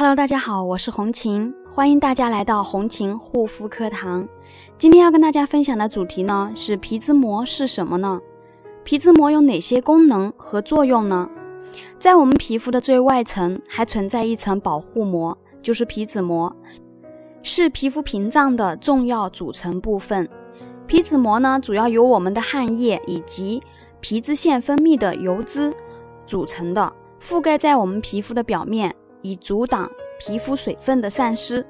Hello，大家好，我是红琴，欢迎大家来到红琴护肤课堂。今天要跟大家分享的主题呢是皮脂膜是什么呢？皮脂膜有哪些功能和作用呢？在我们皮肤的最外层还存在一层保护膜，就是皮脂膜，是皮肤屏障的重要组成部分。皮脂膜呢主要由我们的汗液以及皮脂腺分泌的油脂组成的，覆盖在我们皮肤的表面。以阻挡皮肤水分的散失。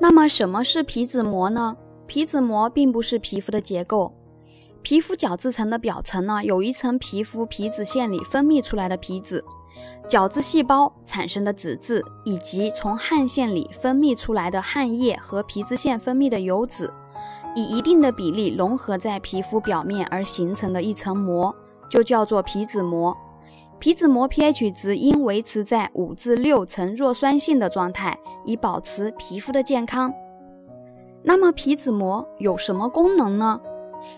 那么，什么是皮脂膜呢？皮脂膜并不是皮肤的结构。皮肤角质层的表层呢，有一层皮肤皮脂腺里分泌出来的皮脂，角质细胞产生的脂质，以及从汗腺里分泌出来的汗液和皮脂腺分泌的油脂，以一定的比例融合在皮肤表面而形成的一层膜，就叫做皮脂膜。皮脂膜 pH 值应维持在五至六呈弱酸性的状态，以保持皮肤的健康。那么皮脂膜有什么功能呢？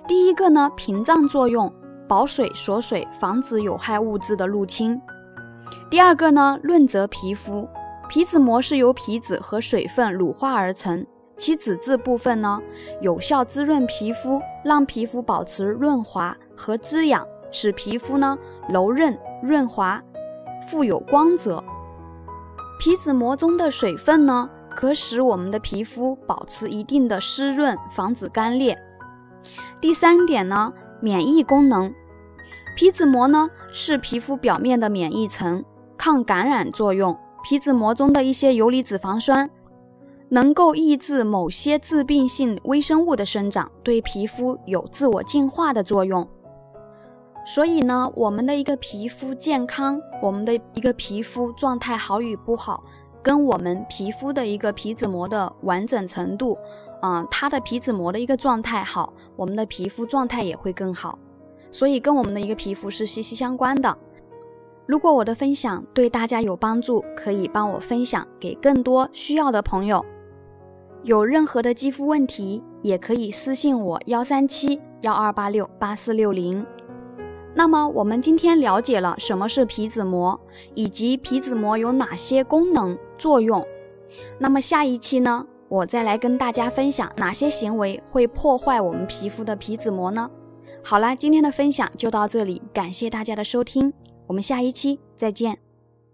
第一个呢，屏障作用，保水锁水，防止有害物质的入侵。第二个呢，润泽皮肤。皮脂膜是由皮脂和水分乳化而成，其脂质部分呢，有效滋润皮肤，让皮肤保持润滑和滋养。使皮肤呢柔韧润滑，富有光泽。皮脂膜中的水分呢，可使我们的皮肤保持一定的湿润，防止干裂。第三点呢，免疫功能。皮脂膜呢是皮肤表面的免疫层，抗感染作用。皮脂膜中的一些游离脂肪酸，能够抑制某些致病性微生物的生长，对皮肤有自我净化的作用。所以呢，我们的一个皮肤健康，我们的一个皮肤状态好与不好，跟我们皮肤的一个皮脂膜的完整程度，啊，它的皮脂膜的一个状态好，我们的皮肤状态也会更好。所以跟我们的一个皮肤是息息相关的。如果我的分享对大家有帮助，可以帮我分享给更多需要的朋友。有任何的肌肤问题，也可以私信我幺三七幺二八六八四六零。那么我们今天了解了什么是皮脂膜，以及皮脂膜有哪些功能作用。那么下一期呢，我再来跟大家分享哪些行为会破坏我们皮肤的皮脂膜呢？好啦，今天的分享就到这里，感谢大家的收听，我们下一期再见。